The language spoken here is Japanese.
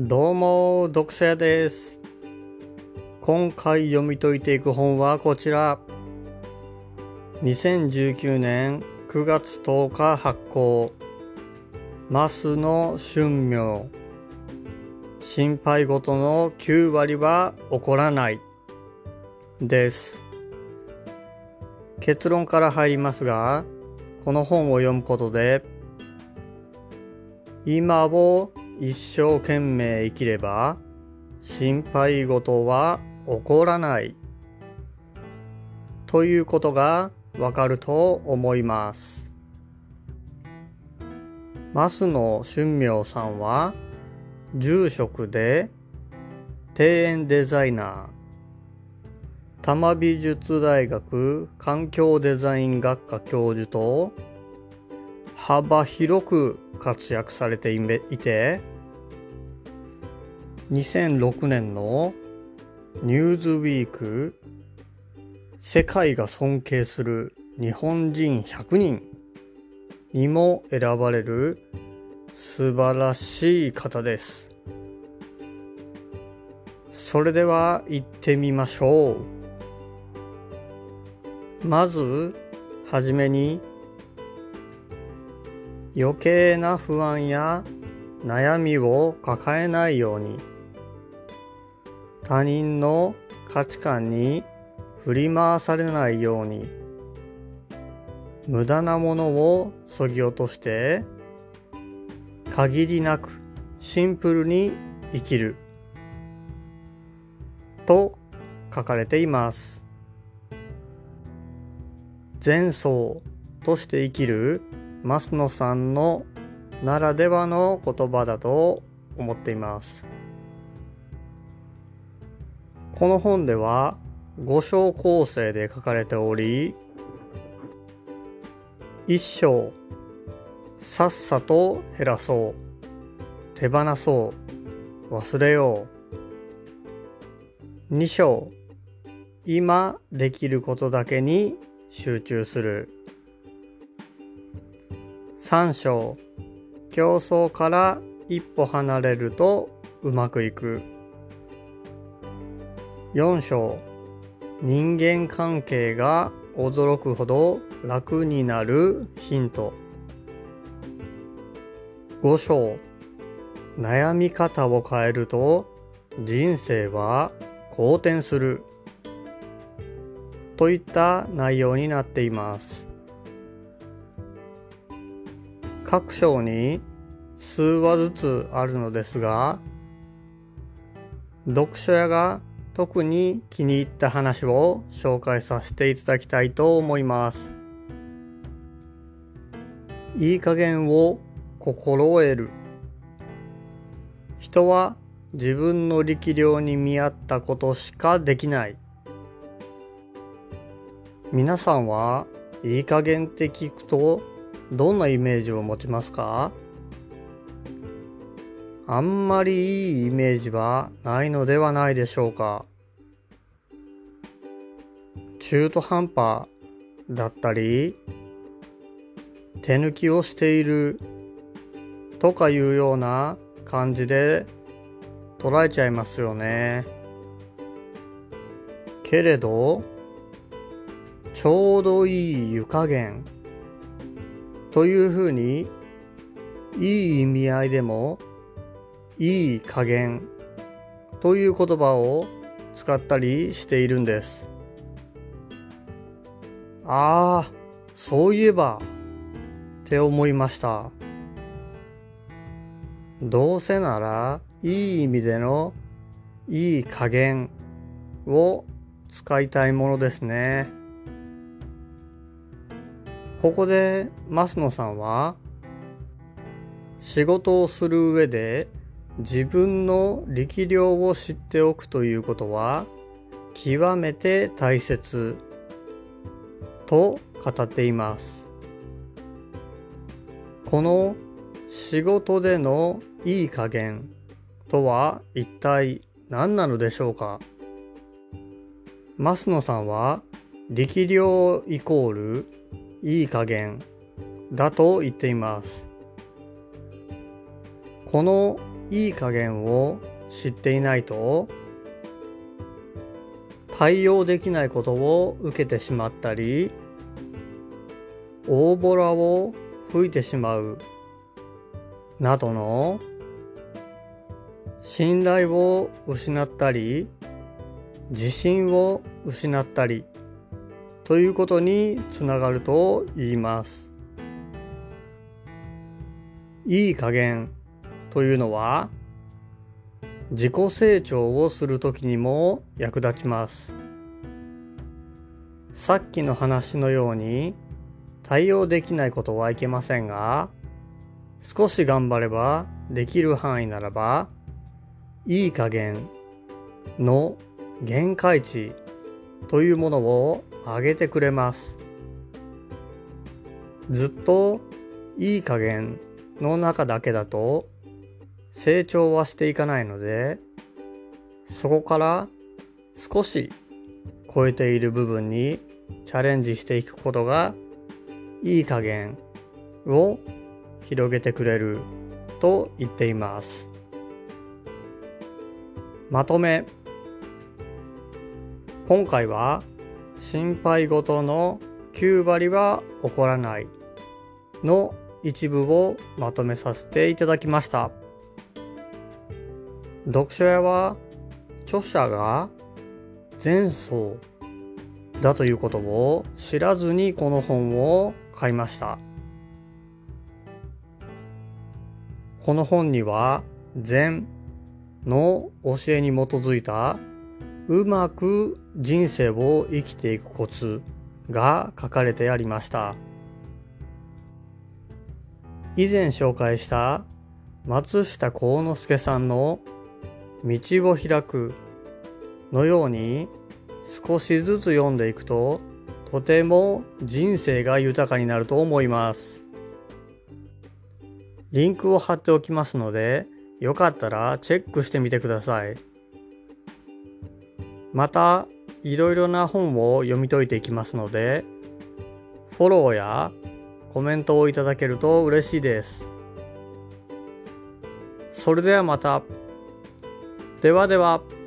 どうも、読者です。今回読み解いていく本はこちら。2019年9月10日発行。マスの春明。心配事の9割は起こらない。です。結論から入りますが、この本を読むことで、今を一生懸命生きれば心配事は起こらないということがわかると思います。増野春明さんは住職で庭園デザイナー多摩美術大学環境デザイン学科教授と幅広く活躍されていて2006年のニューズウィーク世界が尊敬する日本人100人にも選ばれる素晴らしい方です。それでは行ってみましょう。まずはじめに余計な不安や悩みを抱えないように他人の価値観に振り回されないように無駄なものをそぎ落として限りなくシンプルに生きると書かれています前奏として生きる増野さんのならではの言葉だと思っています。この本では5章構成で書かれており、1章、さっさと減らそう、手放そう、忘れよう。2章、今できることだけに集中する。3章競争から一歩離れるとうまくいく4章。人間関係が驚くほど楽になるヒント。5章。悩み方を変えると人生は好転する。といった内容になっています。各章に数話ずつあるのですが、読書屋が特に気に入った話を紹介させていただきたいと思います。いい加減を心得る。人は自分の力量に見合ったことしかできない。皆さんはいい加減って聞くとどんなイメージを持ちますか？あんまりいいイメージはないのではないでしょうか中途半端だったり手抜きをしているとかいうような感じで捉えちゃいますよね。けれどちょうどいい湯加減というふうにいい意味合いでもいい加減という言葉を使ったりしているんです。ああ、そういえばって思いました。どうせならいい意味でのいい加減を使いたいものですね。ここで増野さんは仕事をする上で自分の力量を知っておくということは極めて大切と語っています。この仕事でのいい加減とは一体何なのでしょうか？増野さんは力量イコールいい加減だと言っています。このいい加減を知っていないと対応できないことを受けてしまったり大ボラを吹いてしまうなどの信頼を失ったり自信を失ったりということにつながると言います。いい加減というのは自己成長をするときにも役立ちます。さっきの話のように対応できないことはいけませんが少し頑張ればできる範囲ならばいい加減の限界値というものを上げてくれます。ずっといい加減の中だけだと成長はしていかないのでそこから少し超えている部分にチャレンジしていくことがいい加減を広げてくれると言っています。まとめ今回は心配事の9割は起こらないの一部をまとめさせていただきました。読書屋は著者が前奏だということを知らずにこの本を買いました。この本には禅の教えに基づいたうまく人生を生きていくコツが書かれてありました。以前紹介した松下幸之助さんの道を開くのように少しずつ読んでいくととても人生が豊かになると思います。リンクを貼っておきますのでよかったらチェックしてみてください。また、いろいろな本を読み解いていきますので、フォローやコメントをいただけると嬉しいです。それではまた。ではでは。